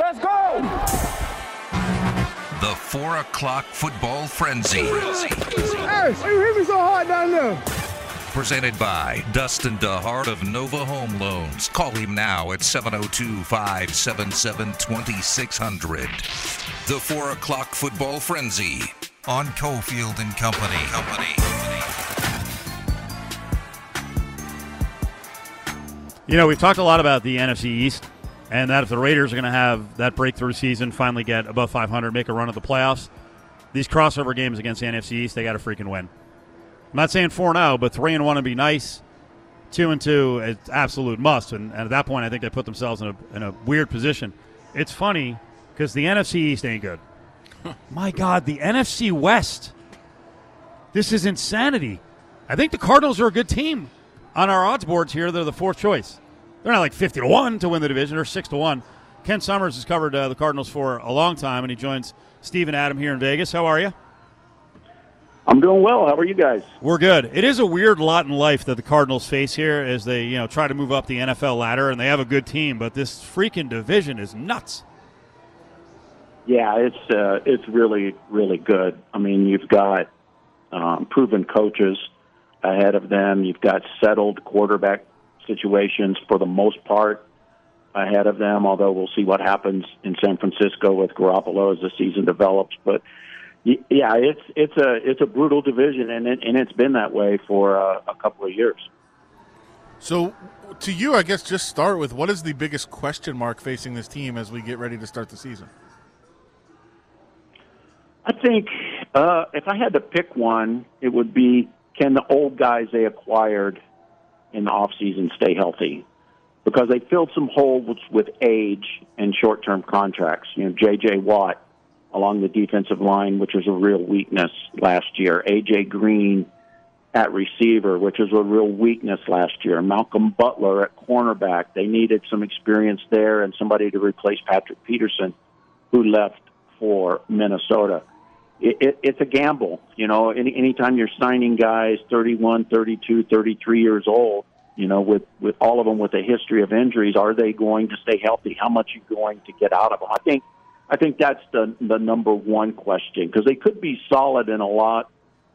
Let's go! The 4 o'clock football frenzy. Hey, you hit me so hard down there. Presented by Dustin DeHart of Nova Home Loans. Call him now at 702 577 2600. The 4 o'clock football frenzy on Cofield and Company. Company. You know, we've talked a lot about the NFC East, and that if the Raiders are going to have that breakthrough season, finally get above 500, make a run at the playoffs, these crossover games against the NFC East, they got to freaking win. I'm not saying four now, oh, but three and one would be nice. Two and two, it's absolute must. And, and at that point, I think they put themselves in a, in a weird position. It's funny because the NFC East ain't good. My God, the NFC West. This is insanity. I think the Cardinals are a good team on our odds boards here. They're the fourth choice. They're not like 50 to 1 to win the division, or 6 to 1. Ken Somers has covered uh, the Cardinals for a long time, and he joins Steve and Adam here in Vegas. How are you? I'm doing well. How are you guys? We're good. It is a weird lot in life that the Cardinals face here as they, you know, try to move up the NFL ladder, and they have a good team, but this freaking division is nuts. Yeah, it's uh, it's really really good. I mean, you've got um, proven coaches ahead of them. You've got settled quarterback situations for the most part ahead of them. Although we'll see what happens in San Francisco with Garoppolo as the season develops. But yeah, it's it's a it's a brutal division, and it, and it's been that way for uh, a couple of years. So, to you, I guess just start with what is the biggest question mark facing this team as we get ready to start the season. I think uh, if I had to pick one, it would be can the old guys they acquired in the off season stay healthy? Because they filled some holes with age and short term contracts. You know, J.J. Watt along the defensive line, which was a real weakness last year. A.J. Green at receiver, which was a real weakness last year. Malcolm Butler at cornerback. They needed some experience there and somebody to replace Patrick Peterson, who left for Minnesota. It, it, it's a gamble. You know, any, anytime you're signing guys 31, 32, 33 years old, you know, with, with all of them with a history of injuries, are they going to stay healthy? How much are you going to get out of them? I think, I think that's the, the number one question because they could be solid in a lot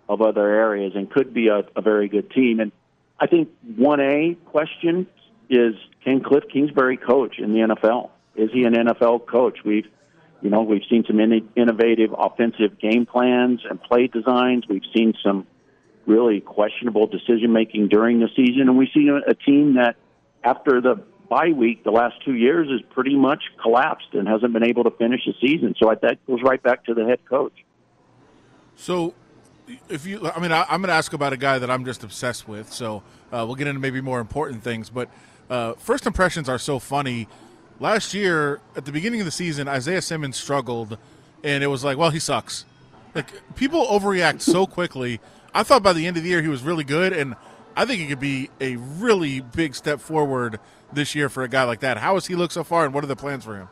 of other areas and could be a, a very good team. And I think 1A question is can Cliff Kingsbury coach in the NFL? Is he an NFL coach? We've you know, we've seen some in- innovative offensive game plans and play designs. We've seen some really questionable decision making during the season, and we've seen a, team that, after the bye week, the last two years, has pretty much collapsed and hasn't been able to finish the season. So I, that goes right back to the head coach. So, if you, I mean, I, am going to ask about a guy that I'm just obsessed with. So uh, we'll get into maybe more important things, but uh, first impressions are so funny last year at the beginning of the season, Isaiah Simmons struggled, and it was like, well, he sucks. Like people overreact so quickly. I thought by the end of the year he was really good, and I think it could be a really big step forward this year for a guy like that. How has he looked so far, and what are the plans for him?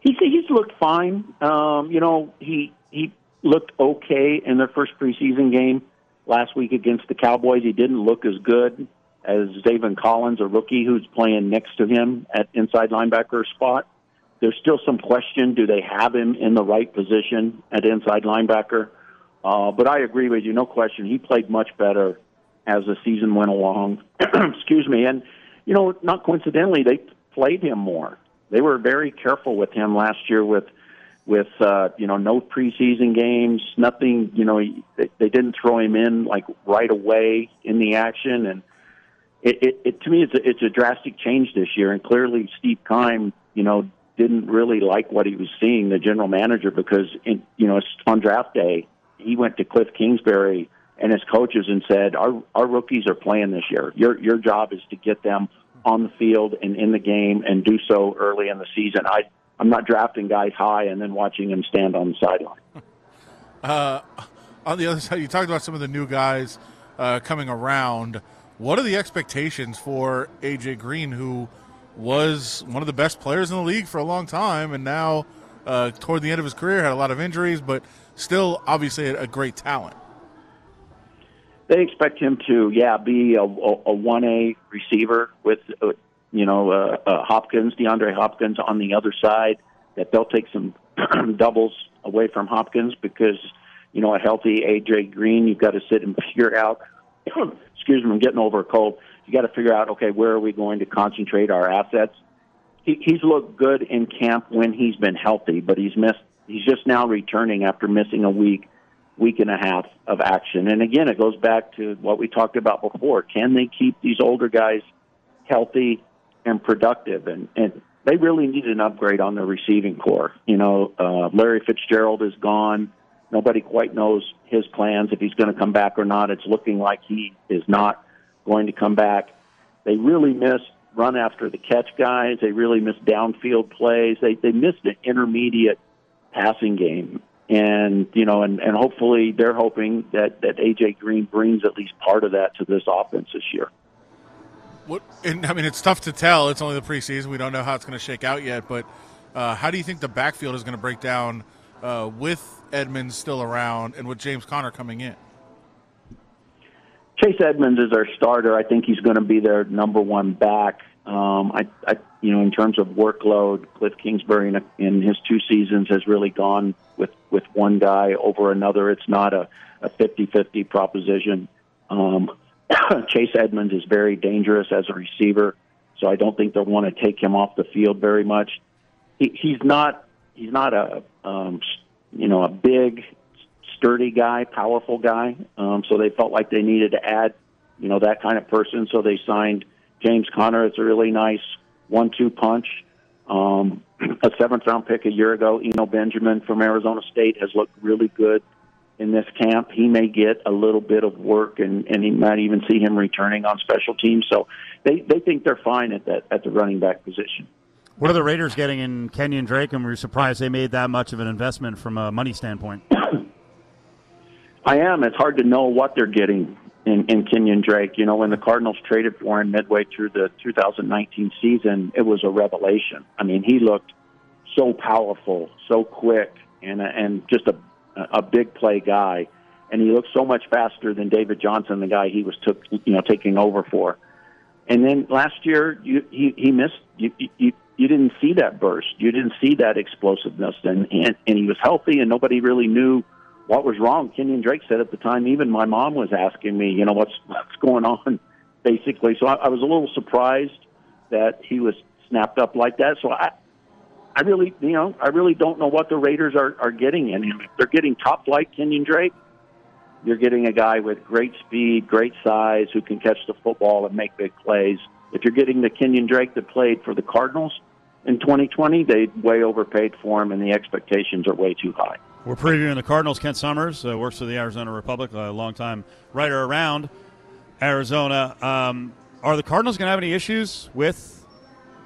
He's he's looked fine. Um, you know, he he looked okay in their first preseason game last week against the Cowboys. He didn't look as good as Zaven Collins, a rookie who's playing next to him at inside linebacker spot. There's still some question: Do they have him in the right position at inside linebacker? Uh, but I agree with you, no question. He played much better as the season went along. Excuse me, and you know, not coincidentally, they played him more. They were very careful with him last year with with uh, you know no preseason games, nothing. You know, they, they didn't throw him in like right away in the action, and it, it, it to me it's a, it's a drastic change this year, and clearly Steve Keim, you know, didn't really like what he was seeing, the general manager, because in, you know on draft day he went to Cliff Kingsbury and his coaches and said, "Our our rookies are playing this year. Your your job is to get them on the field and in the game, and do so early in the season. I I'm not drafting guys high and then watching them stand on the sideline." Uh, on the other side, you talked about some of the new guys uh, coming around. What are the expectations for AJ Green, who was one of the best players in the league for a long time, and now uh, toward the end of his career had a lot of injuries, but still obviously a, great talent? They expect him to, yeah, be a one A receiver with uh, you know, uh, uh, Hopkins, DeAndre Hopkins on the other side, that they'll take some doubles away from Hopkins because, you know, a healthy AJ Green, you've got to sit and figure out. excuse me, I'm getting over a cold. You got to figure out, okay, where are we going to concentrate our assets? He, he's looked good in camp when he's been healthy, but he's missed. He's just now returning after missing a week, week and a half of action. And again, it goes back to what we talked about before. Can they keep these older guys healthy and productive? And and they really need an upgrade on their receiving corps. You know, uh, Larry Fitzgerald is gone. Nobody quite knows his plans if he's going to come back or not. It's looking like he is not going to come back. They really missed run after the catch guys. They really missed downfield plays. They they missed an intermediate passing game. And you know, and, and hopefully they're hoping that that AJ Green brings at least part of that to this offense this year. What? And I mean, it's tough to tell. It's only the preseason. We don't know how it's going to shake out yet. But uh, how do you think the backfield is going to break down uh, with Edmonds still around and with James Conner coming in? Chase Edmonds is our starter. I think he's going to be their number one back. Um, I, I, you know, in terms of workload, Cliff Kingsbury in, a, in his two seasons has really gone with with one guy over another. It's not a a 50-50 proposition. Um, Chase Edmonds is very dangerous as a receiver, so I don't think they'll want to take him off the field very much. He, he's not he's not a um, you know a big sturdy guy, powerful guy. Um, so they felt like they needed to add you know that kind of person. So they signed James Conner. It's a really nice one-two punch. Um, a seventh round pick a year ago, Eno Benjamin from Arizona State has looked really good in this camp. He may get a little bit of work, and and he might even see him returning on special teams. So they they think they're fine at that at the running back position. What are the Raiders getting in Kenyon Drake? And were you surprised they made that much of an investment from a money standpoint. I am. It's hard to know what they're getting in, in Kenyon Drake. You know, when the Cardinals traded for him midway through the 2019 season, it was a revelation. I mean, he looked so powerful, so quick, and and just a a big play guy, and he looked so much faster than David Johnson, the guy he was took you know taking over for. And then last year, you, he he missed. You, you you didn't see that burst. You didn't see that explosiveness, and and, and he was healthy, and nobody really knew what was wrong. Kenyon Drake said at the time, even my mom was asking me, you know, what's what's going on, basically. So I, I was a little surprised that he was snapped up like that. So I I really, you know, I really don't know what the Raiders are, are getting in him. If they're getting top flight Kenyon Drake, you're getting a guy with great speed, great size, who can catch the football and make big plays. If you're getting the Kenyon Drake that played for the Cardinals in 2020, they way overpaid for him, and the expectations are way too high. We're previewing the Cardinals. Kent Somers uh, works for the Arizona Republic, a longtime writer around Arizona. Um, are the Cardinals going to have any issues with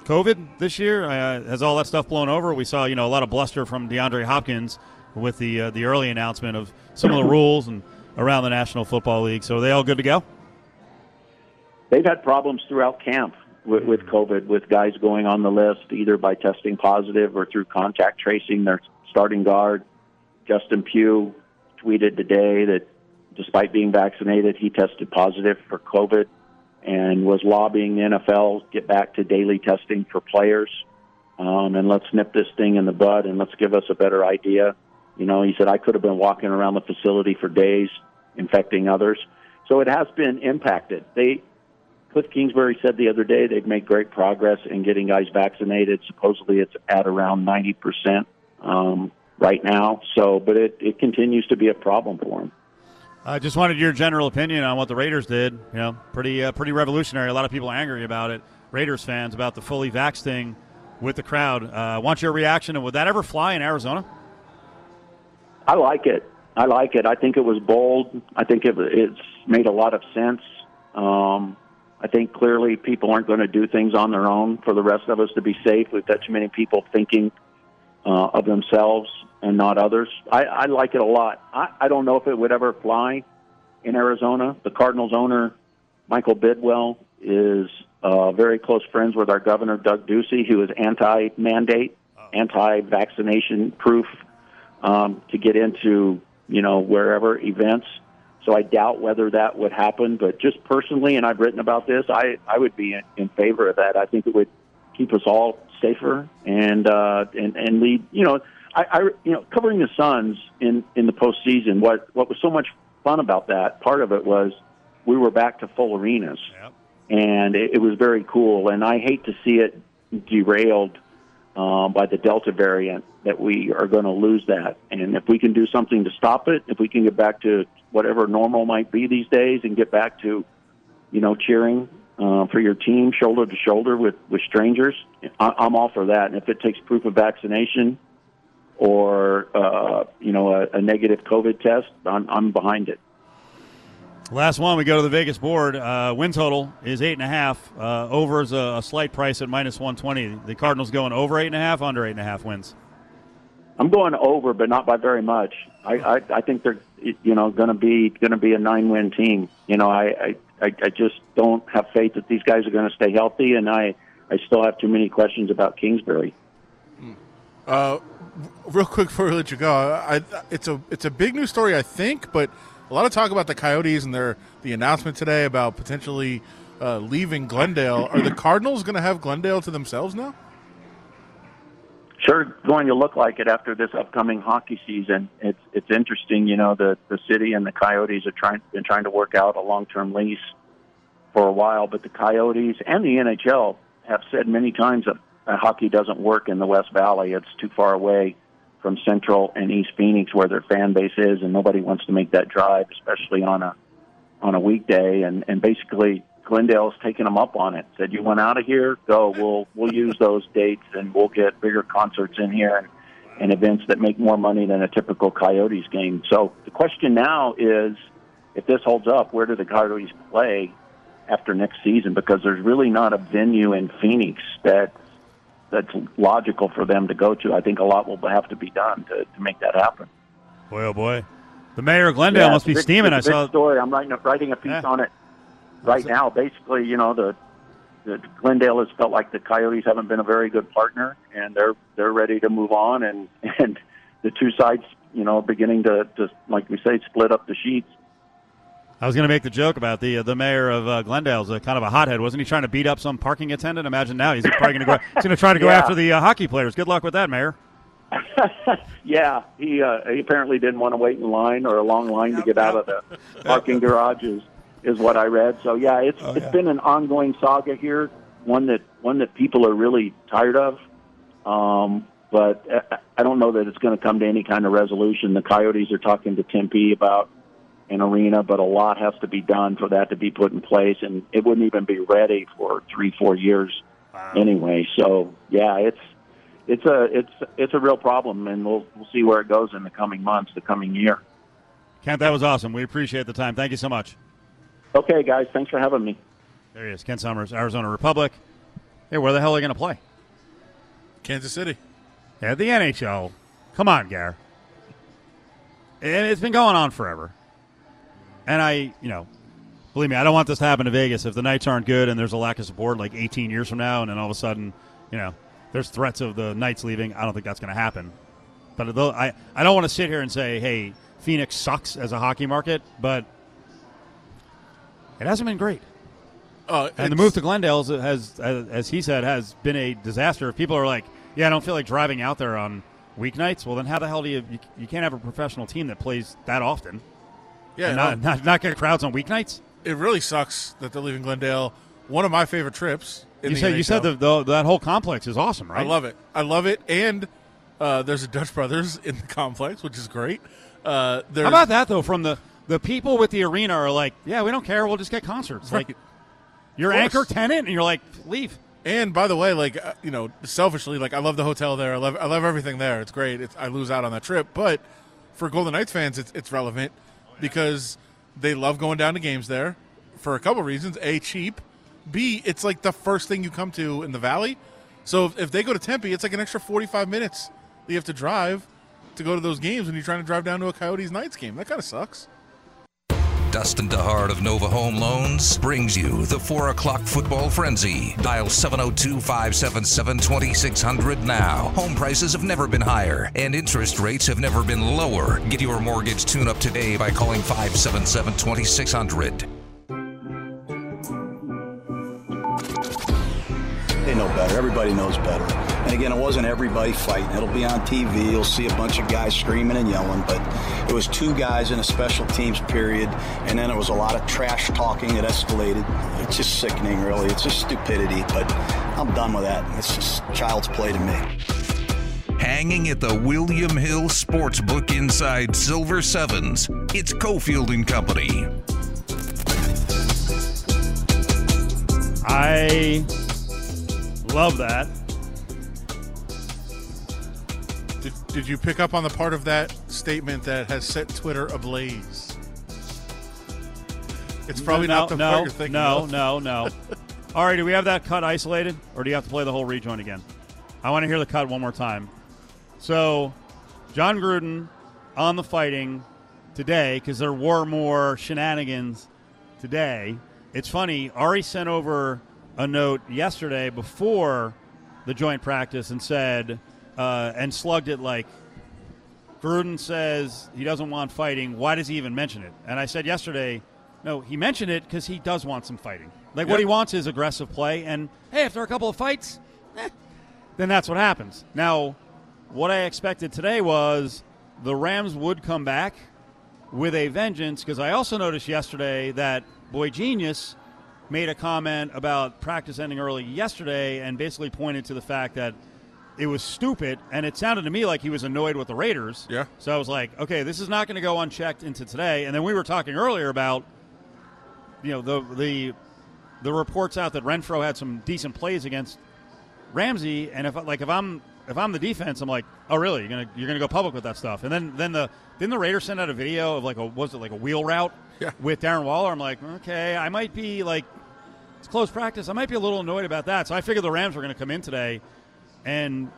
COVID this year? Uh, has all that stuff blown over? We saw, you know, a lot of bluster from DeAndre Hopkins with the uh, the early announcement of some of the rules and around the National Football League. So are they all good to go? They've had problems throughout camp with, with COVID, with guys going on the list either by testing positive or through contact tracing. Their starting guard, Justin Pugh, tweeted today that despite being vaccinated, he tested positive for COVID and was lobbying the NFL get back to daily testing for players. Um, and let's nip this thing in the bud and let's give us a better idea. You know, he said I could have been walking around the facility for days infecting others. So it has been impacted. They Cliff Kingsbury said the other day they've made great progress in getting guys vaccinated. Supposedly it's at around 90% um, right now. So, but it, it continues to be a problem for them. I just wanted your general opinion on what the Raiders did. You know, pretty uh, pretty revolutionary. A lot of people are angry about it. Raiders fans about the fully vax thing with the crowd. Uh, want your reaction? And would that ever fly in Arizona? I like it. I like it. I think it was bold. I think it, it's made a lot of sense. Um, I think clearly people aren't going to do things on their own for the rest of us to be safe. We've got too many people thinking uh, of themselves and not others. I, I like it a lot. I, I don't know if it would ever fly in Arizona. The Cardinals owner, Michael Bidwill, is uh, very close friends with our governor, Doug Ducey, who is anti mandate, anti vaccination proof um, to get into, you know, wherever events. So I doubt whether that would happen. But just personally, and I've written about this, I I would be in, in favor of that. I think it would keep us all safer and uh, and and lead. You know, I, I you know covering the Suns in in the postseason. What what was so much fun about that? Part of it was we were back to full arenas, Yep. and it, it was very cool. And I hate to see it derailed um, by the Delta variant that we are going to lose that. And if we can do something to stop it, if we can get back to whatever normal might be these days and get back to, you know, cheering uh, for your team shoulder to shoulder with, with strangers, I, I'm all for that. And if it takes proof of vaccination or, uh, you know, a, a negative COVID test, I'm, I'm behind it. Last one, we go to the Vegas board. Uh, win total is eight and a half. Uh, over is a, a slight price at minus one twenty. The Cardinals going over eight and a half, under eight and a half wins. I'm going over, but not by very much. I I, I think they're you know going to be going to be a nine win team. You know, I, I I just don't have faith that these guys are going to stay healthy, and I I still have too many questions about Kingsbury. Uh, real quick before we let you go, I, it's a it's a big news story, I think, but a lot of talk about the Coyotes and their the announcement today about potentially uh, leaving Glendale. Are the Cardinals going to have Glendale to themselves now? Sure, going to look like it after this upcoming hockey season. It's it's interesting, you know, the the city and the Coyotes are trying been trying to work out a long term lease for a while, but the Coyotes and the NHL have said many times that, hockey doesn't work in the West Valley. It's too far away from Central and East Phoenix where their fan base is, and nobody wants to make that drive, especially on a on a weekday. And and basically, Glendale's taken them up on it. Said, "You want out of here? Go. We'll we'll use those dates, and we'll get bigger concerts in here and, and events that make more money than a typical Coyotes game." So the question now is, if this holds up, where do the Coyotes play after next season? Because there's really not a venue in Phoenix that that's logical for them to go to. I think a lot will have to be done to, to make that happen. Boy, oh boy, the mayor of Glendale Yeah, must be big- steaming. I saw. story. I'm writing a, writing a piece Yeah. on it right now. Basically, you know, the, the Glendale has felt like the Coyotes haven't been a very good partner, and they're they're ready to move on, and and the two sides, you know, beginning to, to like we say, split up the sheets. I was going to make the joke about the uh, the mayor of uh, Glendale's a kind of a hothead, wasn't he? Trying to beat up some parking attendant. Imagine now he's probably going to go. He's going to try to go Yeah. after the uh, hockey players. Good luck with that, mayor. Yeah, he uh, he apparently didn't want to wait in line or a long line to get out of the parking garages, is what I read. So yeah, it's it's been an ongoing saga here, one that one that people are really tired of. Um, but I- I don't know that it's going to come to any kind of resolution. The Coyotes are talking to Tempe about an arena, but a lot has to be done for that to be put in place, and it wouldn't even be ready for three, four years anyway. So yeah, it's it's a it's it's a real problem, and we'll we'll see where it goes in the coming months, the coming year. Kent, that was awesome. We appreciate the time. Thank you so much. Okay, guys, thanks for having me. There he is, Kent Somers, Arizona Republic. Hey, where the hell are they going to play? Kansas City. Yeah, the NHL. Come on, Gar. And it's been going on forever. And I, you know, believe me, I don't want this to happen to Vegas. If the Knights aren't good and there's a lack of support like 18 years from now, and then all of a sudden, you know, there's threats of the Knights leaving, I don't think that's going to happen. But though I, I don't want to sit here and say, hey, Phoenix sucks as a hockey market, but it hasn't been great. Uh, And the move to Glendale has, has, as as he said, has been a disaster. If people are like, "Yeah, I don't feel like driving out there on weeknights," well, then how the hell do you you, you can't have a professional team that plays that often yeah, not, not not get crowds on weeknights? it really sucks that they're leaving Glendale. One of my favorite trips. In You the said you said NHL. the, the, that whole complex is awesome, right? I love it. I love it. And uh, there's a Dutch Brothers in the complex, which is great. Uh, How about that though? From the the people with the arena are like, "Yeah, we don't care. We'll just get concerts." Right. Like your anchor tenant, and you're like, "Leave." And by the way, like uh, you know, selfishly, like I love the hotel there. I love I love everything there. It's great. It's, I lose out on that trip, but for Golden Knights fans, it's it's relevant because they love going down to games there for a couple reasons. A, cheap. B, it's like the first thing you come to in the valley. So if, if they go to Tempe, it's like an extra forty five minutes that you have to drive to go to those games when you're trying to drive down to a Coyotes Knights game. That kind of sucks. Dustin DeHart of Nova Home Loans brings you the 4 o'clock football frenzy. Dial 702 577 2600 now. Home prices have never been higher, and interest rates have never been lower. Get your mortgage tune up today by calling 577 2600. They know better. Everybody knows better. And again, it wasn't everybody fighting. It'll be on TV. You'll see a bunch of guys screaming and yelling, but it was two guys in a special teams period, and then it was a lot of trash talking that escalated. It's just sickening, really. It's just stupidity, but I'm done with that. It's just child's play to me. Hanging at the William Hill Sportsbook inside Silver Sevens, it's Cofield and Company. I love that. Did, you pick up on the part of that statement that has set Twitter ablaze? It's probably no, not the no, part you're thinking about. no, of. no, no. All right, do we have that cut isolated, or do you have to play the whole rejoin again? I want to hear the cut one more time. So, John Gruden on the fighting today because there were more shenanigans today. It's funny. Ari sent over a note yesterday before the joint practice and said uh, and slugged it like Gruden says he doesn't want fighting. Why does he even mention it? And I said yesterday, no, he mentioned it because he does want some fighting. Like what he wants is aggressive play. And hey, after a couple of fights, eh, then that's what happens. Now, what I expected today was the Rams would come back with a vengeance because I also noticed yesterday that Boy Genius made a comment about practice ending early yesterday and basically pointed to the fact that it was stupid and it sounded to me like he was annoyed with the Raiders. Yeah. So I was like, okay, this is not going to go unchecked into today. And then we were talking earlier about you know the the the reports out that Renfrow had some decent plays against Ramsey, and if like if I'm if I'm the defense, I'm like, oh really? You're gonna you're gonna go public with that stuff? And then then the then the Raiders sent out a video of like a was it like a wheel route Yeah. with Darren Waller? I'm like, okay, I might be like it's close practice. I might be a little annoyed about that. So I figured the Rams were going to come in today and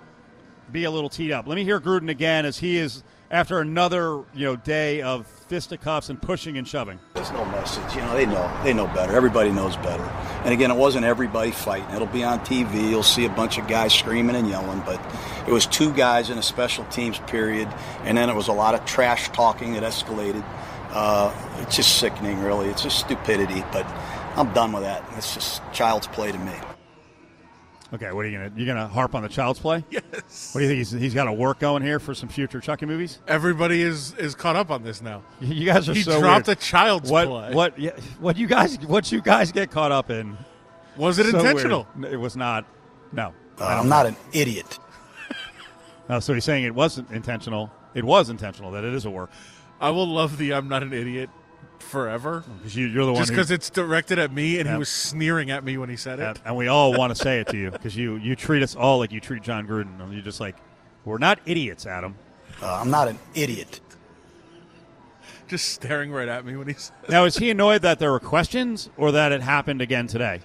be a little teed up. Let me hear Gruden again as he is after another you know day of fisticuffs and pushing and shoving. There's no message. You know, they know. They know better. Everybody knows better. And again, it wasn't everybody fighting. It'll be on TV. You'll see a bunch of guys screaming and yelling, but it was two guys in a special teams period, and then it was a lot of trash talking that escalated. Uh, it's just sickening, really. It's just stupidity, but I'm done with that. It's just child's play to me. Okay, what are you gonna you gonna harp on the child's play? Yes. What do you think he's, he's got a work going here for some future Chucky movies? Everybody is is caught up on this now. You guys are He so dropped weird. a child's what play. what yeah, what you guys what you guys get caught up in? Was it So intentional? weird. It was not. No. Uh, I'm not an idiot. No, so he's saying it wasn't intentional. It was intentional. That it is a work I will love the "I'm not an idiot" forever, because you, you're the one just because it's directed at me, and Yeah. he was sneering at me when he said it. and, and we all want to say it to you because you you treat us all like you treat John Gruden. And you're just like we're not idiots, Adam. Uh, I'm not an idiot. Just staring right at me when he said. Now, is he annoyed that there were questions or that it happened again today?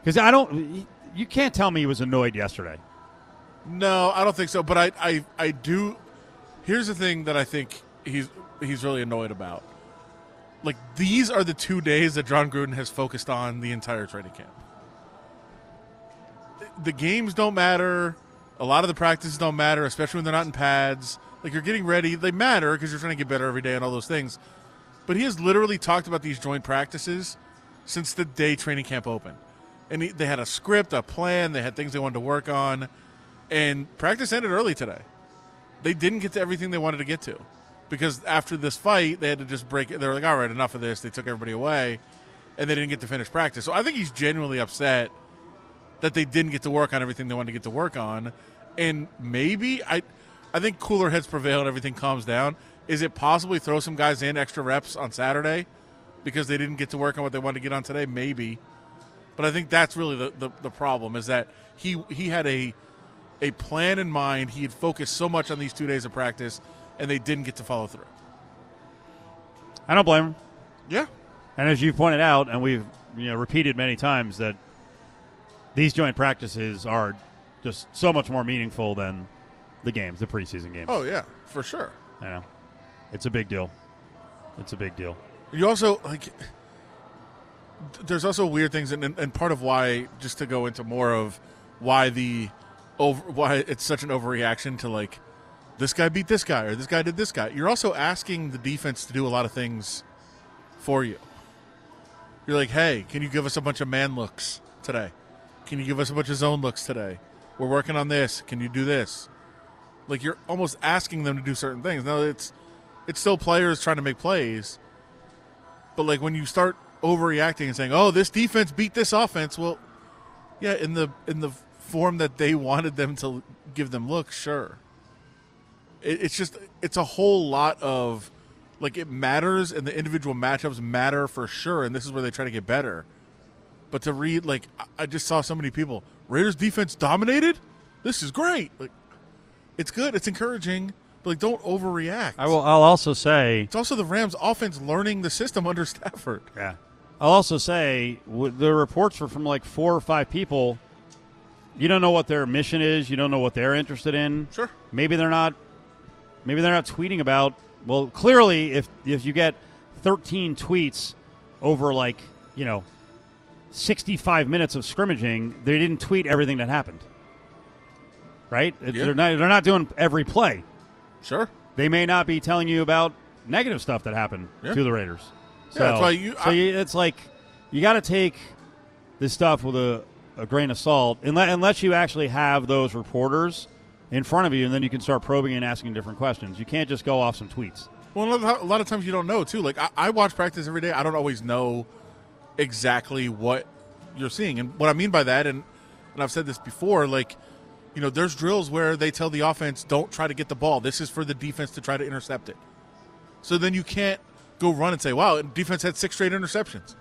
Because I don't. You can't tell me he was annoyed yesterday. No, I don't think so. But I, I, I do. Here's the thing that I think he's he's really annoyed about. Like these are the two days that John Gruden has focused on the entire training camp. The games don't matter. A lot of the practices don't matter, especially when they're not in pads. Like you're getting ready, they matter because you're trying to get better every day and all those things. But he has literally talked about these joint practices since the day training camp opened. And he, they had a script, a plan, they had things they wanted to work on. And practice ended early today. They didn't get to everything they wanted to get to because after this fight, they had to just break it. They were like, all right, enough of this. They took everybody away and they didn't get to finish practice. So I think he's genuinely upset that they didn't get to work on everything they wanted to get to work on. And maybe I I think cooler heads prevail and everything calms down. Is it possibly throw some guys in extra reps on Saturday because they didn't get to work on what they wanted to get on today? Maybe. But I think that's really the, the, the problem is that he he had a a plan in mind. He had focused so much on these two days of practice and they didn't get to follow through. I don't blame him. Yeah. And as you pointed out, and we've you know repeated many times that these joint practices are just so much more meaningful than the games, the preseason games. Oh yeah, for sure. I know. It's a big deal. It's a big deal. You also like. There's also weird things, and, and part of why, just to go into more of why the over why it's such an overreaction to like this guy beat this guy or this guy did this guy. You're also asking the defense to do a lot of things for you. You're like, hey, can you give us a bunch of man looks today? Can you give us a bunch of zone looks today? We're working on this. Can you do this? Like you're almost asking them to do certain things. Now it's it's still players trying to make plays, but like when you start overreacting and saying, "Oh, this defense beat this offense," well, yeah, in the in the form that they wanted them to give them looks, sure. It, it's just it's a whole lot of like it matters, and the individual matchups matter for sure, and this is where they try to get better. But to read like I- just saw so many people Raiders defense dominated. This is great. Like it's good. It's encouraging. But like don't overreact. I will. I'll also say It's also the Rams' offense learning the system under Stafford. Yeah. I'll also say the reports were from like four or five people. You don't know what their mission is. You don't know what they're interested in. Sure. Maybe they're not. Maybe they're not tweeting about. Well, clearly, if if you get 13 tweets over like you know 65 minutes of scrimmaging, they didn't tweet everything that happened. Right? Yeah. They're not. They're not doing every play. Sure. They may not be telling you about negative stuff that happened Yeah. to the Raiders. Yeah, So, that's why you- so I- you, it's like you got to take this stuff with a, a grain of salt, unless, unless you actually have those reporters in front of you, and then you can start probing and asking different questions. You can't just go off some tweets. Well, a lot of- a lot of times you don't know too. Like I, I watch practice every day. I don't always know exactly what you're seeing, and what I mean by that, and and I've said this before, like you know, there's drills where they tell the offense, "Don't try to get the ball. This is for the defense to try to intercept it." So then you can't go run and say, "Wow, defense had six straight interceptions."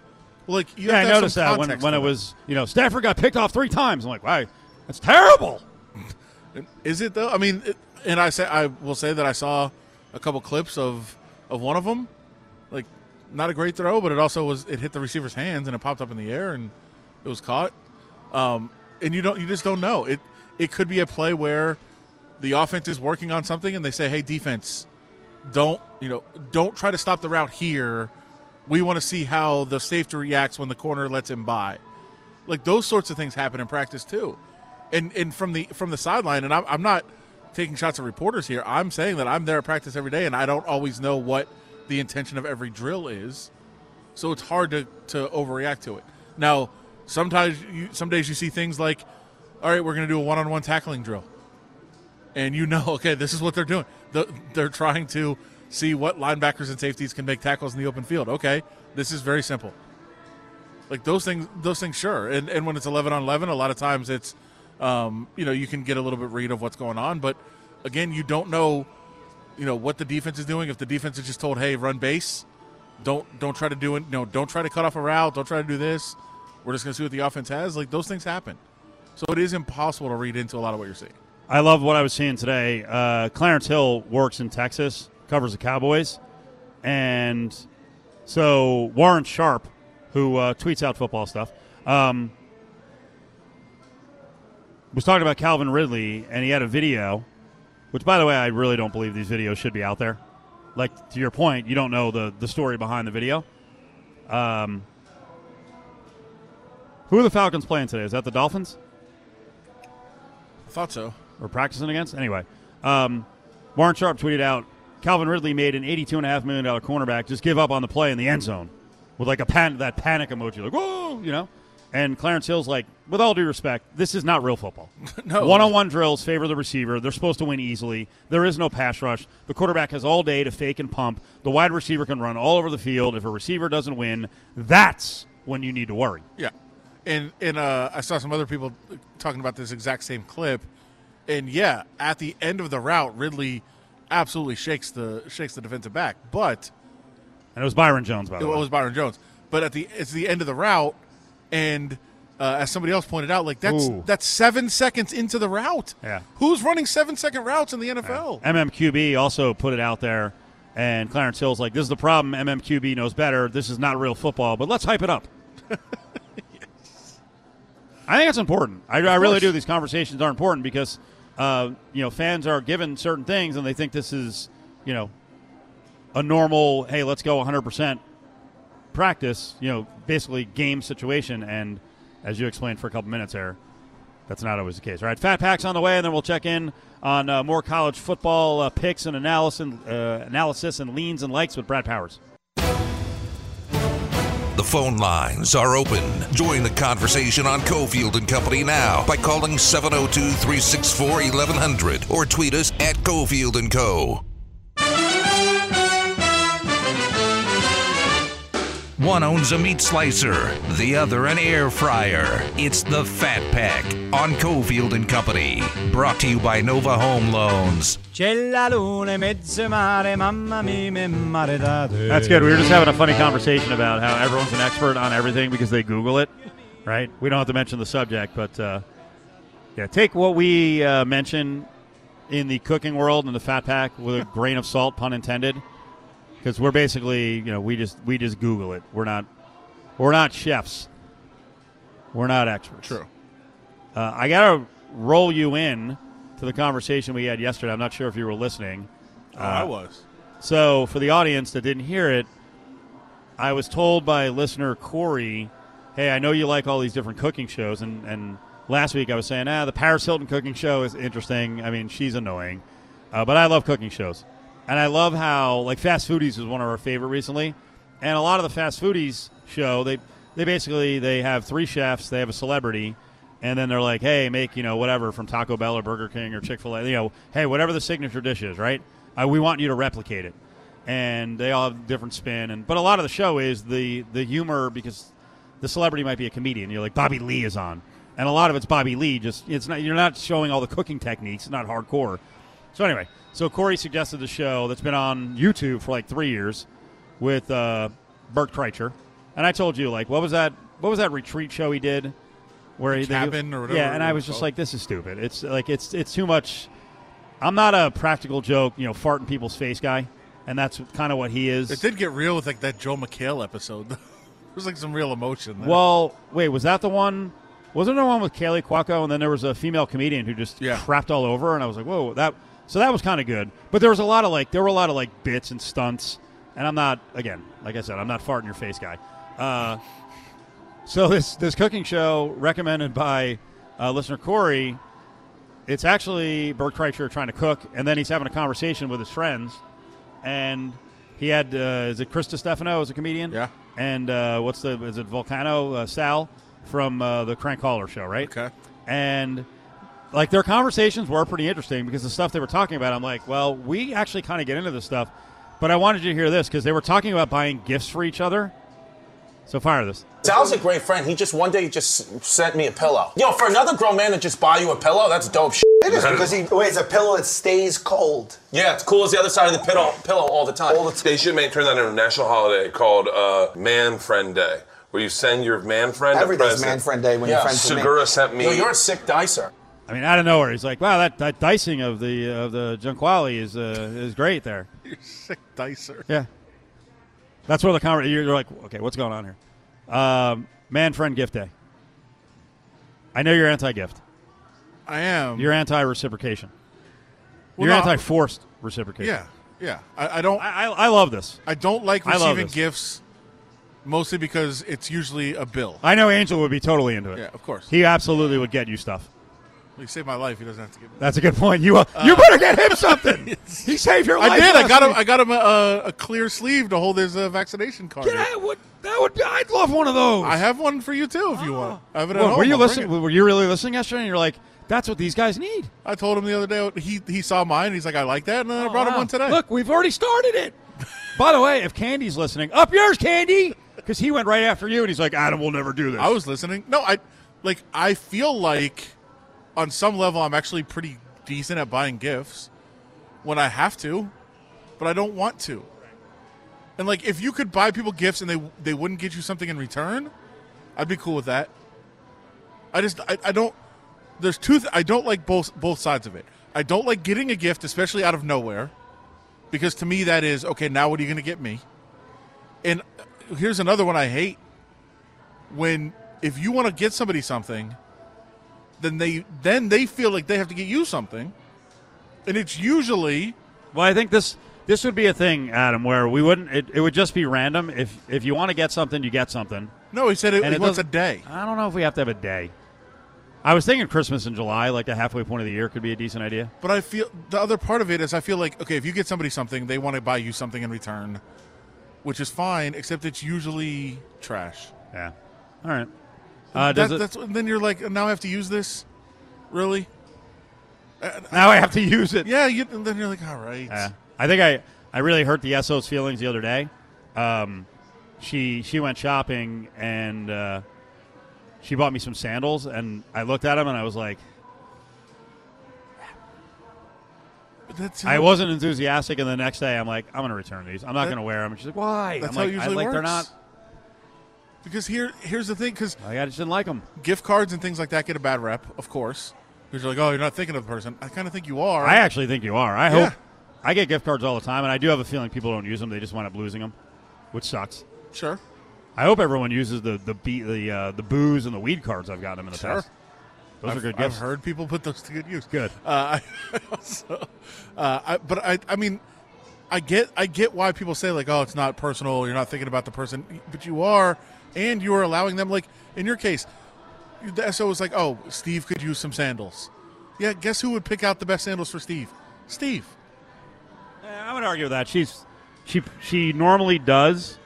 Well, like you Yeah, I have to have noticed that when, when to it was, you know, Stafford got picked off three times. I'm like, wow, that's terrible. Is it though? I mean, it, and I say I will say that I saw a couple clips of of one of them, like not a great throw, but it also was it hit the receiver's hands and it popped up in the air and it was caught. Um, and you don't you just don't know it. It could be a play where the offense is working on something and they say, "Hey, defense, don't you know? Don't try to stop the route here. We want to see how the safety reacts when the corner lets him by." Like those sorts of things happen in practice too and and from the from the sideline, and I'm, I'm not taking shots at reporters here. I'm saying that I'm there at practice every day, and I don't always know what the intention of every drill is, so it's hard to to overreact to it. Now, sometimes you, some days you see things like, all right, we're going to do a one-on-one tackling drill, and you know, okay, this is what they're doing. The, they're trying to see what linebackers and safeties can make tackles in the open field. Okay, this is very simple. Like those things, those things, sure. And and when it's eleven on eleven, a lot of times it's um, you know, you can get a little bit read of what's going on. But again, you don't know, you know, what the defense is doing. If the defense is just told, "Hey, run base," don't don't try to do it. No, don't try to cut off a route. Don't try to do this. We're just going to see what the offense has. Like those things happen. So it is impossible to read into a lot of what you're seeing. I love what I was seeing today. Uh, Clarence Hill works in Texas, covers the Cowboys, and so Warren Sharp, who uh, tweets out football stuff, um, was talking about Calvin Ridley, and he had a video. Which, by the way, I really don't believe these videos should be out there. Like to your point, you don't know the the story behind the video. Um, who are the Falcons playing today? Is that the Dolphins? I thought so. or practicing against. Anyway, um, Warren Sharp tweeted out Calvin Ridley made an $82.5 million cornerback just give up on the play in the end zone with like a pan- that panic emoji, like, whoa, you know? And Clarence Hill's like, with all due respect, this is not real football. No. One on one drills favor the receiver. They're supposed to win easily. There is no pass rush. The quarterback has all day to fake and pump. The wide receiver can run all over the field. If a receiver doesn't win, that's when you need to worry. Yeah, and and uh, I saw some other people talking about this exact same clip, and yeah, at the end of the route, Ridley absolutely shakes the shakes the defensive back, but And it was Byron Jones, by it the way. was Byron Jones. But at the it's the end of the route, and uh, as somebody else pointed out, like that's Ooh. that's seven seconds into the route. Yeah. who's running seven second routes in the NFL? MMQB also put it out there, and Clarence Hill's like, "This is the problem. MMQB knows better. This is not real football, but let's hype it up." I think it's important. I, I really do. These conversations are important because uh, you know fans are given certain things, and they think this is you know a normal. Hey, let's go 100 percent practice, you know, basically game situation. And as you explained for a couple minutes there, that's not always the case. All right, Fat Pack's on the way, and then we'll check in on uh, more college football uh, picks and analysis, uh, analysis and leans and likes with Brad Powers. The phone lines are open. Join the conversation on Cofield and Company now by calling 702-364-1100 or tweet us at Cofield and Co. One owns a meat slicer, the other an air fryer. It's the Fat Pack on Cofield and Company. Brought to you by Nova Home Loans. That's good. We were just having a funny conversation about how everyone's an expert on everything because they Google it, right? We don't have to mention the subject, but uh, yeah, take what we uh, mention in the cooking world and the Fat Pack with a grain of salt, pun intended because we're basically you know we just we just Google it. We're not we're not chefs. We're not experts. True. Uh, I gotta roll you in to the conversation we had yesterday. I'm not sure if you were listening. Oh, I was. So for the audience that didn't hear it, I was told by listener Corey, "Hey, I know you like all these different cooking shows, and and last week I was saying, ah, the Paris Hilton cooking show is interesting. I mean, she's annoying, uh, but I love cooking shows." And I love how like Fast Foodies was one of our favorite recently, and a lot of the Fast Foodies show they they basically they have three chefs, they have a celebrity, and then they're like, hey, make you know whatever from Taco Bell or Burger King or Chick Fil A, you know, hey, whatever the signature dish is, right? Uh, we want you to replicate it, and they all have different spin, and but a lot of the show is the the humor because the celebrity might be a comedian. You're like Bobby Lee is on, and a lot of it's Bobby Lee. Just it's not you're not showing all the cooking techniques. It's not hardcore. So anyway, so Corey suggested the show that's been on YouTube for like three years with uh, Bert Kreischer, and I told you like what was that? What was that retreat show he did? Where he cabin or whatever Yeah, and I was was just called. like, this is stupid. It's like it's it's too much. I'm not a practical joke, you know, fart in people's face guy, and that's kind of what he is. It did get real with like that Joel McHale episode. there was like some real emotion. There. Well, wait, was that the one? Wasn't there one with Kaley Cuoco, and then there was a female comedian who just Yeah. crapped all over, and I was like, whoa, that. So that was kind of good, but there was a lot of like, there were a lot of like bits and stunts, and I'm not, again, like I said, I'm not fart in your face guy. Uh, so this this cooking show recommended by uh, listener Corey, it's actually Bert Kreischer trying to cook, and then he's having a conversation with his friends, and he had uh, is it Chris Stefano as a comedian? Yeah. And uh, what's the is it Vulcano uh, Sal from uh, the Crank Caller show, right? Okay. And like their conversations were pretty interesting because the stuff they were talking about, I'm like, well, we actually kind of get into this stuff, but I wanted you to hear this because they were talking about buying gifts for each other. So fire this. Sal's a great friend. He just one day just sent me a pillow. Yo, for another grown man to just buy you a pillow, that's dope shit. It is because he wait, it's a pillow that stays cold. Yeah, it's cool as the other side of the pillow, pillow all the time. All the They should make turn that into a national holiday called uh, Man Friend Day, where you send your man friend Every a day's present. man friend day when Yeah, you're friends with me. Segura sent me. Yo, you're a sick dicer. I mean, out of nowhere, he's like, "Wow, that, that dicing of the of the Junquali is uh, is great there." You're sick dicer. Yeah, that's where the conversation. You're like, "Okay, what's going on here?" Um, man, friend, gift day. I know you're anti-gift. I am. You're anti-reciprocation. Well, you're no, anti-forced reciprocation. Yeah, yeah. I, I don't. I, I, I love this. I don't like receiving gifts, mostly because it's usually a bill. I know Angel would be totally into it. Yeah, of course. He absolutely would get you stuff. He saved my life. He doesn't have to give. me That's a good point. You uh, you better get him something. he saved your life. I did. I got him. I got him a, a clear sleeve to hold his uh, vaccination card. I would, that would. be- I'd love one of those. I have one for you too, if you want. I have it at Well, home. were you I'll bring listening? it. Were you really listening yesterday? And you're like, "That's what these guys need." I told him the other day. He he saw mine. He's like, I like that, and then I brought him Wow. one today. Look, we've already started it. By the way, if Candy's listening, up yours, Candy, because he went right after you, and he's like, "Adam will never do this." I was listening. No, I like. I feel like on some level, I'm actually pretty decent at buying gifts when I have to, but I don't want to. And like, if you could buy people gifts and they they wouldn't get you something in return, I'd be cool with that. I just I, I don't. There's two. Th- I don't like both both sides of it. I don't like getting a gift, especially out of nowhere, because to me that is okay. Now what are you going to get me? And uh, here's another one I hate when if you want to get somebody something, then they then they feel like they have to get you something, and it's usually Well, I think this This would be a thing, Adam, where we wouldn't. It, it would just be random. If if you want to get something, you get something. No, he said it, And he it wants a day. I don't know if we have to have a day. I was thinking Christmas in July, like the halfway point of the year, could be a decent idea. But I feel the other part of it is I feel like okay, if you get somebody something, they want to buy you something in return, which is fine, except it's usually trash. Yeah. All right. Uh, That- it, that's then you're like now I have to use this, really? now I have to use it. Yeah, you, then you're like, all right. Yeah. I think I, I really hurt the SO's feelings the other day. Um, she she went shopping and uh, she bought me some sandals, and I looked at them and I was like, that's I wasn't enthusiastic. And the next day, I'm like, I'm going to return these. I'm not going to wear them. And she's like, Why? That's I'm how like, I usually like works. they're not. Because here here's the thing because I just didn't like them. gift cards and things like that get a bad rep, of course. Because you're like, oh, you're not thinking of the person. I kind of think you are. I actually think you are. I Yeah. hope. I get gift cards all the time, and I do have a feeling people don't use them. They just wind up losing them, which sucks. sure. I hope everyone uses the the be- the uh, the booze and the weed cards I've gotten them in the Sure. past. Those I've, are good I've gifts. heard people put those to good use. Good. Uh, I also, uh, I, but I, I mean, I get, I get why people say like, oh, it's not personal. You're not thinking about the person, but you are, and you are allowing them. Like in your case, the SO was like, oh, Steve could use some sandals. Yeah, guess who would pick out the best sandals for Steve? Steve. Yeah, I would argue with that. She's she she normally does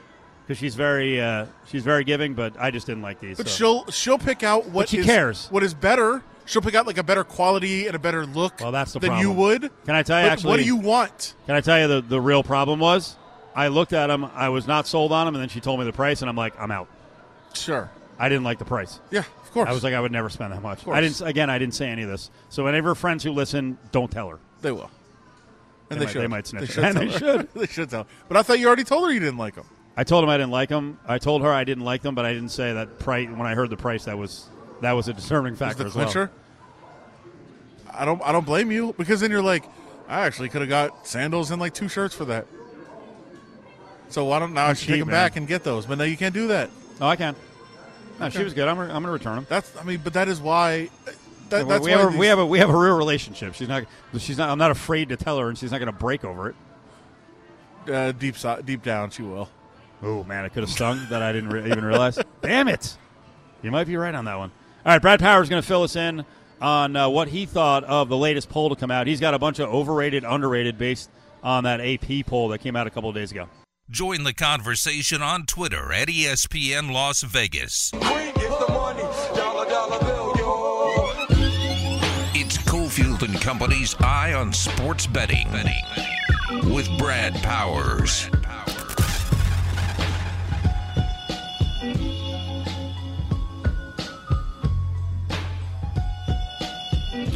because she's very uh, she's very giving, but I just didn't like these. But so. she'll she'll pick out what she is- cares. what is better. She'll pick out like a better quality and a better look. Well, that's the than you would. Can I tell you But actually? what do you want? Can I tell you the the real problem was? I looked at them. I was not sold on them, and then she told me the price, and I'm like, I'm out. Sure. I didn't like the price. Yeah, of course. I was like, I would never spend that much. I didn't. Again, I didn't say any of this. So, any of her friends who listen, don't tell her. They will. And They they, might- should. they might snitch. should And they her. should. they should tell. her. But I thought you already told her you didn't like them. I told him I didn't like them. I told her I didn't like them, but I didn't say that price. When I heard the price, that was that was a determining Was factor the as well. clincher? I don't. I don't blame you because then you're like, I actually could have got sandals and like two shirts for that. So why don't now I I'm should cheap, take them man. back and get those? But now you can't do that. Oh, I can. No, she was good. I'm, I'm going to return them. That's. I mean, but that is why. That, that's we, why have a, these- we have a we have a real relationship. She's not. She's not. I'm not afraid to tell her, and she's not going to break over it. uh, deep si- deep down. She will. Oh man, it could have stung that I didn't re- even realize. Damn it! You might be right on that one. All right, Brad Power is going to fill us in on uh, what he thought of the latest poll to come out. He's got a bunch of overrated, underrated based on that AP poll that came out a couple of days ago. Join the conversation on Twitter at ESPN Las Vegas. It's Cofield and Company's Eye on Sports Betting with Brad Powers.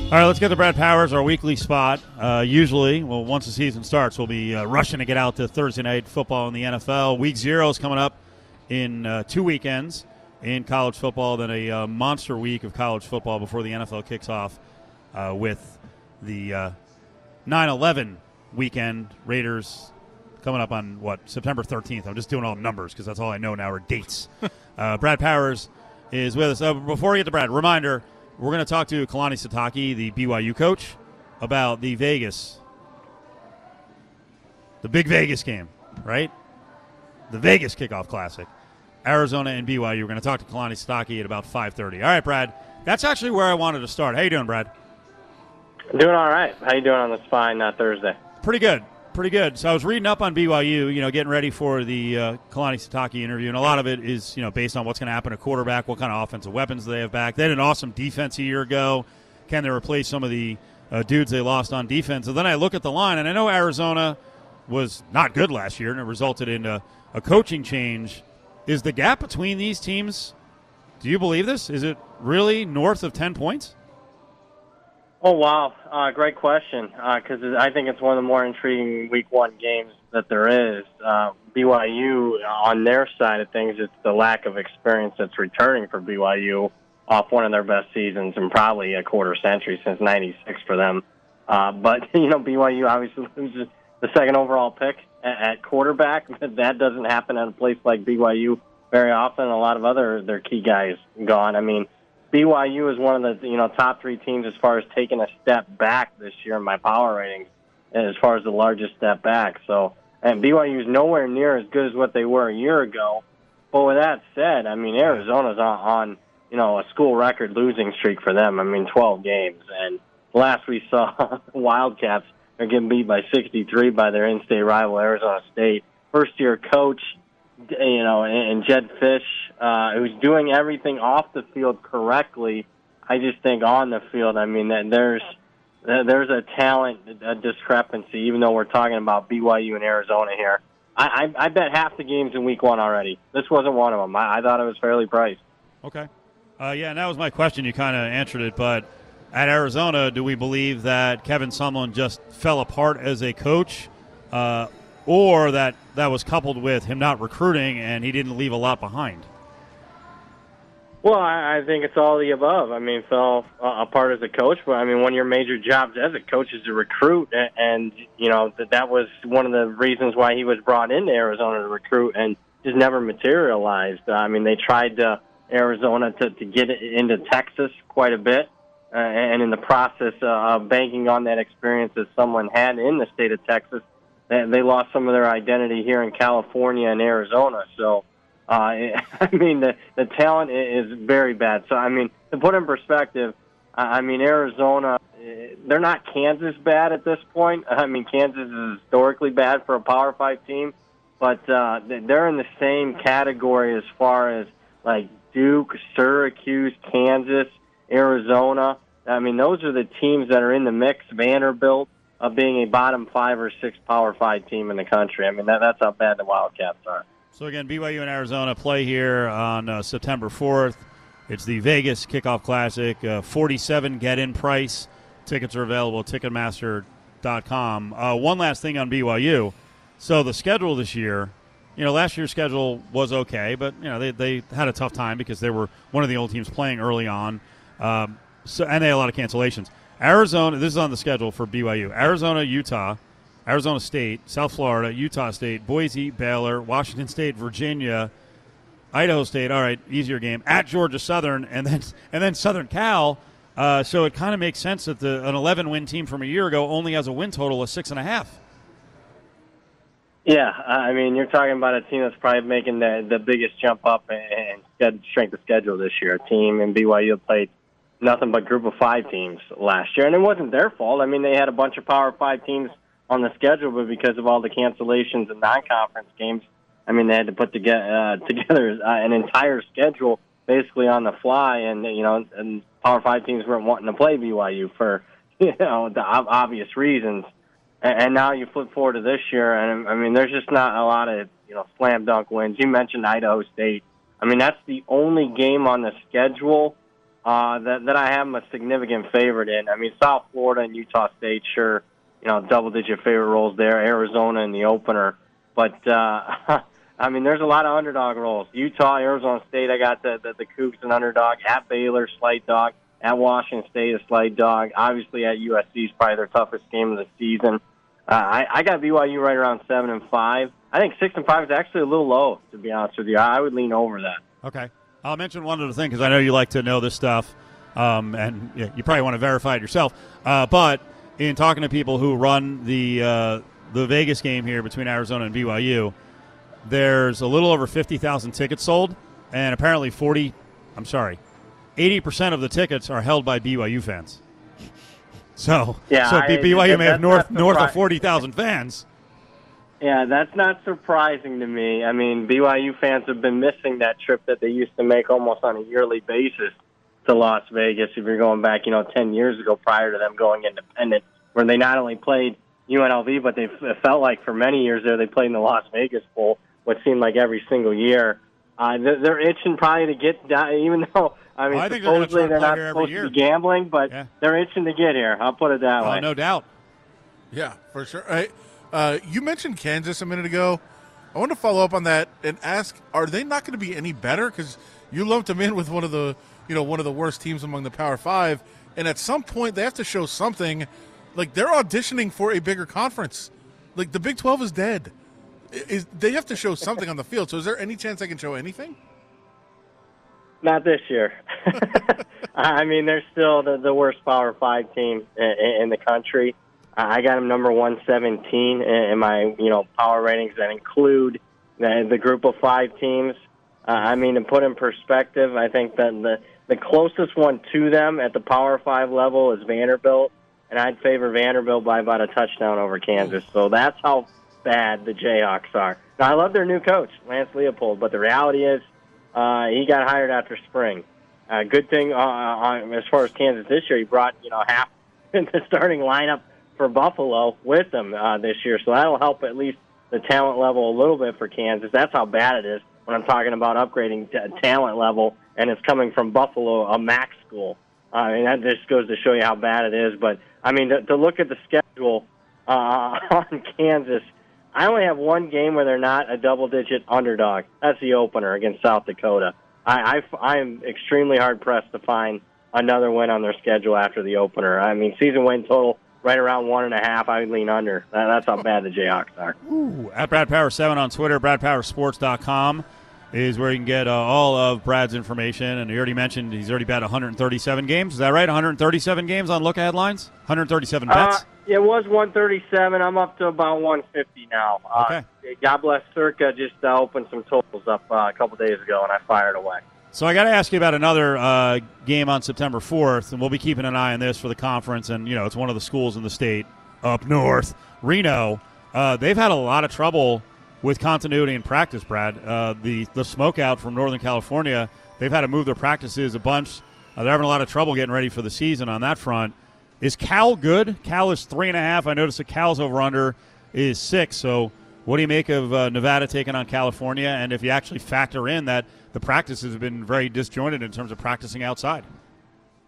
All right, let's get to Brad Powers, our weekly spot. Uh, usually, well, once the season starts, we'll be uh, rushing to get out to Thursday night football in the NFL. Week zero is coming up in uh, two weekends in college football, then a uh, monster week of college football before the NFL kicks off uh, with the uh, 9 11 weekend. Raiders coming up on what, September 13th. I'm just doing all numbers because that's all I know now are dates. uh, Brad Powers is with us. Uh, before we get to Brad, reminder we're going to talk to Kalani Sitake, the BYU coach, about the Vegas, the big Vegas game, right? The Vegas kickoff classic. Arizona and BYU. We're going to talk to Kalani Sitake at about 5.30. All right, Brad. That's actually where I wanted to start. How you doing, Brad? Doing all right. How you doing on this fine uh, Thursday? Pretty good. Pretty good. So I was reading up on BYU, you know, getting ready for the uh, Kalani Sitake interview, and a lot of it is, you know, based on what's going to happen at quarterback, what kind of offensive weapons they have back. They had an awesome defense a year ago. Can they replace some of the uh, dudes they lost on defense? And then I look at the line, and I know Arizona was not good last year, and it resulted in a, a coaching change. Is the gap between these teams? Do you believe this? Is it really north of ten points? Oh wow, uh, great question. Because I think it's one of the more intriguing Week One games that there is. Uh, BYU on their side of things, it's the lack of experience that's returning for BYU off one of their best seasons in probably a quarter century since '96 for them. Uh, but you know, BYU obviously loses the second overall pick at, at quarterback. That doesn't happen at a place like BYU very often. A lot of other their key guys gone. I mean. BYU is one of the you know top three teams as far as taking a step back this year in my power ratings as far as the largest step back. So, and BYU is nowhere near as good as what they were a year ago. But with that said, I mean Arizona's on, on you know a school record losing streak for them. I mean 12 games, and last we saw Wildcats are getting beat by 63 by their in-state rival Arizona State. First-year coach, you know, and Jedd Fisch, uh, who's doing everything off the field correctly. I just think on the field, I mean, there's there's a talent a discrepancy. Even though we're talking about BYU and Arizona here, I, I, I bet half the games in Week One already. This wasn't one of them. I, I thought it was fairly priced. Okay. Uh, yeah, and that was my question. You kind of answered it, but at Arizona, do we believe that Kevin Sumlin just fell apart as a coach, uh, or that that was coupled with him not recruiting and he didn't leave a lot behind? Well, I, think it's all the above. I mean, fell apart as a coach, but I mean, one of your major jobs as a coach is to recruit, and, you know that that was one of the reasons why he was brought into Arizona to recruit, and just never materialized. I mean, they tried to Arizona to to get into Texas quite a bit, uh, and in the process uh, of banking on that experience that someone had in the state of Texas, they, they lost some of their identity here in California and Arizona. So uh, I mean, the the talent is very bad. So I mean, to put in perspective, I mean Arizona, eh, they're not Kansas bad at this point. I mean, Kansas is historically bad for a Power Five team, but uh, they're in the same category as far as like Duke, Syracuse, Kansas, Arizona. I mean, those are the teams that are in the mix. Vanderbilt of being a bottom five or six Power Five team in the country. I mean, that, that's how bad the Wildcats are. So again, BYU and Arizona play here on uh, September 4th. It's the Vegas Kickoff Classic. Uh, 47 get-in price. Tickets are available at Ticketmaster.com. Uh, one last thing on BYU. So the schedule this year, you know, last year's schedule was okay, but you know they, they had a tough time because they were one of the old teams playing early on. Um, so and they had a lot of cancellations. Arizona, this is on the schedule for BYU. Arizona, Utah, Arizona State, South Florida, Utah State, Boise, Baylor, Washington State, Virginia, Idaho State. All right, easier game at Georgia Southern, and then and then Southern Cal. Uh, so it kind of makes sense that the, an 11 win team from a year ago only has a win total of six and a half. Yeah, I mean, you're talking about a team that's probably making the the biggest jump up in strength of schedule this year. A team in BYU played nothing but Group of Five teams last year, and it wasn't their fault. I mean, they had a bunch of Power Five teams on the schedule, but because of all the cancellations and non-conference games, I mean, they had to put together uh, together uh, an entire schedule basically on the fly, and you know, and Power Five teams weren't wanting to play BYU for you know the obvious reasons. And now you flip forward to this year, and I mean, there's just not a lot of you know slam dunk wins. You mentioned Idaho State. I mean, that's the only game on the schedule uh, that that I have a significant favorite in. I mean, South Florida and Utah State, sure you know, double digit favorite roles there. Arizona in the opener, but uh, I mean, there's a lot of underdog roles. Utah, Arizona State, I got the the, the Cougs an underdog. At Baylor, slight dog. At Washington State, a slight dog. Obviously, at USC is probably their toughest game of the season. Uh, I, I got BYU right around seven and five. I think six and five is actually a little low, to be honest with you. I would lean over that. Okay, I'll mention one other thing because I know you like to know this stuff, um, and yeah, you probably want to verify it yourself. Uh, but in talking to people who run the uh, the Vegas game here between Arizona and BYU, there's a little over fifty thousand tickets sold, and apparently forty. I'm sorry, eighty percent of the tickets are held by BYU fans. So, yeah, so I, BYU may have north north of forty thousand fans. Yeah, that's not surprising to me. I mean, BYU fans have been missing that trip that they used to make almost on a yearly basis to Las Vegas. If you're going back, you know, 10 years ago prior to them going independent, where they not only played UNLV, but they it felt like for many years there they played in the Las Vegas Bowl, what seemed like every single year. Uh, they're, they're itching probably to get down, even though I mean Well, I think they're supposedly they're not supposed year. to be gambling, but Yeah. they're itching to get here. I'll put it that Oh, way. no doubt. Yeah, for sure. Hey, uh, you mentioned Kansas a minute ago. I want to follow up on that and ask: Are they not going to be any better? Because you lumped them in with one of the, you know, one of the worst teams among the Power Five, and at some point they have to show something. Like they're auditioning for a bigger conference. Like the Big Twelve is dead. Is they have to show something on the field? So is there any chance they can show anything? Not this year. I mean, they're still the, the worst Power Five team in, in the country. I got them number 117 in my you know power ratings that include the, the group of five teams. Uh, I mean, to put in perspective, I think that the the closest one to them at the Power Five level is Vanderbilt, and I'd favor Vanderbilt by about a touchdown over Kansas. So that's how bad the Jayhawks are. Now, I love their new coach, Lance Leipold, but the reality is uh, he got hired after spring. Uh, good thing uh, on, as far as Kansas this year, he brought you know half the starting lineup for Buffalo with him uh, this year, so that'll help at least the talent level a little bit for Kansas. That's how bad it is when I'm talking about upgrading t- talent level, and it's coming from Buffalo, a MAC school. Uh, I mean, that just goes to show you how bad it is. But I mean, to, to look at the schedule uh, on Kansas, I only have one game where they're not a double-digit underdog. That's the opener against South Dakota. I, I, I am extremely hard pressed to find another win on their schedule after the opener. I mean, season win total right around one and a half. I would lean under. That's how bad the Jayhawks are. Ooh, at Brad Power Seven on Twitter, BradPowerSports.com is where you can get uh, all of Brad's information. And he already mentioned he's already bet 137 games. Is that right? 137 games on look ahead lines. 137 bets. Uh, it was 137. I'm up to about 150 now. Okay. Uh, God bless Circa just uh, opened some totals up uh, a couple days ago, and I fired away. So I got to ask you about another uh, game on September 4th, and we'll be keeping an eye on this for the conference. And you know, it's one of the schools in the state up north, Reno. Uh, they've had a lot of trouble with continuity in practice. Brad, uh, the the smokeout from Northern California, they've had to move their practices a bunch. Uh, they're having a lot of trouble getting ready for the season on that front. Is Cal good? Cal is three and a half. I noticed that Cal's over under is six. So, what do you make of uh, Nevada taking on California? And if you actually factor in that the practices have been very disjointed in terms of practicing outside.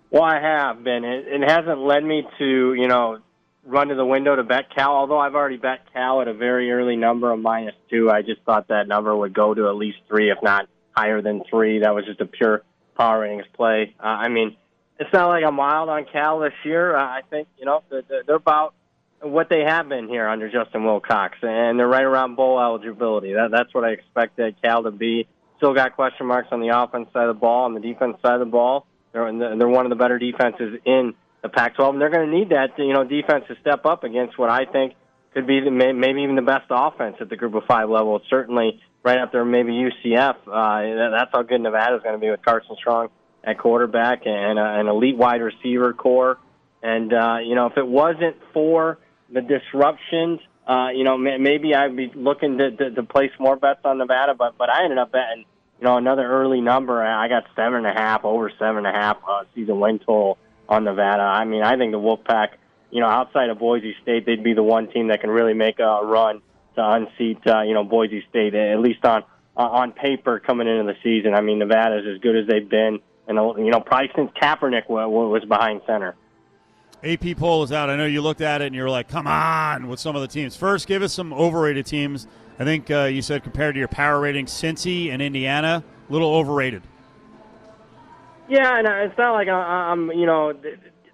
Well, I have been. It, it hasn't led me to, you know, run to the window to bet Cal, although I've already bet Cal at a very early number of minus two. I just thought that number would go to at least three, if not higher than three. That was just a pure power ratings play. Uh, I mean, it's not like I'm wild on Cal this year. Uh, I think, you know, they're, they're about what they have been here under Justin Wilcox, and they're right around bowl eligibility. That, that's what I expected Cal to be. Still got question marks on the offense side of the ball, on the defense side of the ball. They're, they're one of the better defenses in the Pac-12, and they're going to need that you know defense to step up against what I think could be the, maybe even the best offense at the Group of Five level. It's certainly right up there, maybe UCF. Uh, that's how good Nevada is going to be with Carson Strong at quarterback and uh, an elite wide receiver corps. And uh, you know, if it wasn't for the disruptions, uh, you know, maybe I'd be looking to, to, to place more bets on Nevada. But but I ended up betting, you know, another early number. I got seven and a half, over seven and a half uh, season win total on Nevada. I mean, I think the Wolfpack, you know, outside of Boise State, they'd be the one team that can really make a run to unseat, uh, you know, Boise State at least on uh, on paper coming into the season. I mean, Nevada's as good as they've been, and you know, probably since Kaepernick was behind center. AP poll is out. I know you looked at it and you were like, "Come on!" With some of the teams. First, give us some overrated teams. I think uh, you said compared to your power rating, Cincy and Indiana, a little overrated. Yeah, and it's not like I'm, you know,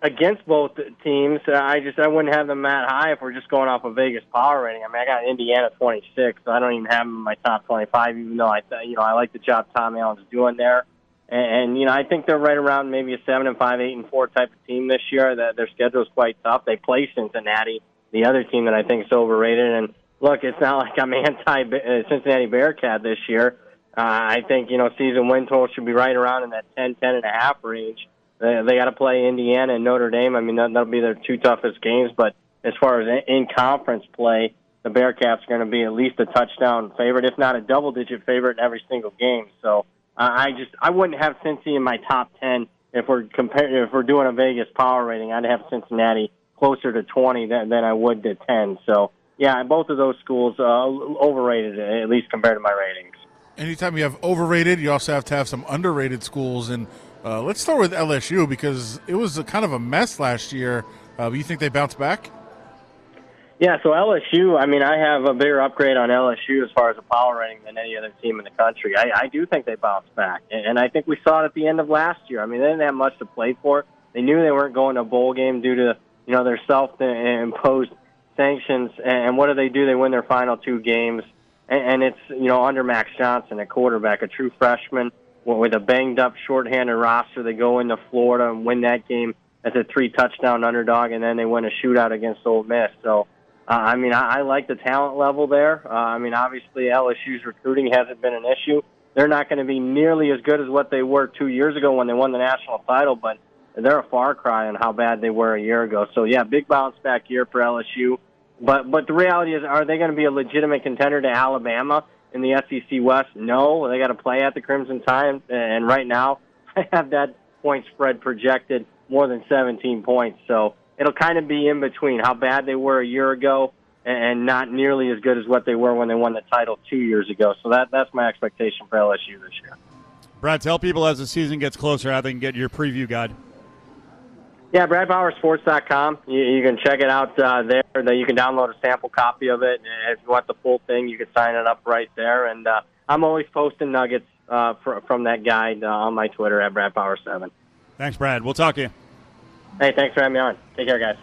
against both teams. I just I wouldn't have them that high if we're just going off of Vegas power rating. I mean, I got Indiana 26, so I don't even have them in my top 25, even though I, you know, I like the job Tom Allen's doing there. And, you know, I think they're right around maybe a seven and five, eight and four type of team this year. That their schedule is quite tough. They play Cincinnati, the other team that I think is overrated. And look, it's not like I'm anti Cincinnati Bearcat this year. Uh, I think you know season win total should be right around in that 10, 10 and a half range. They, they got to play Indiana and Notre Dame. I mean that, that'll be their two toughest games. But as far as in conference play, the Bearcats are going to be at least a touchdown favorite, if not a double digit favorite in every single game. So uh, I just I wouldn't have Cincy in my top ten if we're comparing if we're doing a Vegas power rating. I'd have Cincinnati closer to twenty than, than I would to ten. So yeah, both of those schools uh, overrated at least compared to my ratings. Anytime you have overrated, you also have to have some underrated schools. And uh, let's start with LSU because it was a kind of a mess last year. Uh, you think they bounce back? Yeah, so LSU, I mean, I have a bigger upgrade on LSU as far as a power rating than any other team in the country. I, I do think they bounce back, and I think we saw it at the end of last year. I mean, they didn't have much to play for. They knew they weren't going to a bowl game due to you know their self-imposed sanctions, and what do they do? They win their final two games, and it's you know under Max Johnson, a quarterback, a true freshman with a banged up, shorthanded roster. They go into Florida and win that game as a three touchdown underdog, and then they win a shootout against Ole Miss. So, uh, I mean, I, I like the talent level there. Uh, I mean, obviously LSU's recruiting hasn't been an issue. They're not going to be nearly as good as what they were two years ago when they won the national title, but they're a far cry on how bad they were a year ago. So yeah, big bounce back year for LSU. But but the reality is, are they going to be a legitimate contender to Alabama in the SEC West? No, they got to play at the Crimson Tide, and right now I have that point spread projected more than 17 points. So it'll kind of be in between how bad they were a year ago and not nearly as good as what they were when they won the title two years ago. So that that's my expectation for LSU this year. Brad, tell people as the season gets closer how they can get your preview guide. Yeah, BradPowerSports.com. You, you can check it out uh, there. That you can download a sample copy of it. And if you want the full thing, you can sign it up right there. And uh, I'm always posting nuggets uh, for, from that guide uh, on my Twitter at BradPower7. Thanks, Brad. We'll talk to you. Hey, thanks for having me on. Take care, guys.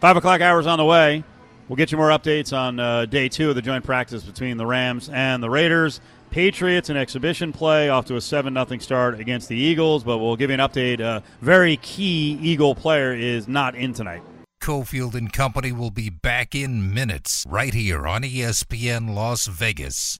Five o'clock hours on the way. We'll get you more updates on uh, day two of the joint practice between the Rams and the Raiders. Patriots an exhibition play off to a 7 0 start against the Eagles, but we'll give you an update. A very key Eagle player is not in tonight. Cofield and Company will be back in minutes right here on ESPN Las Vegas.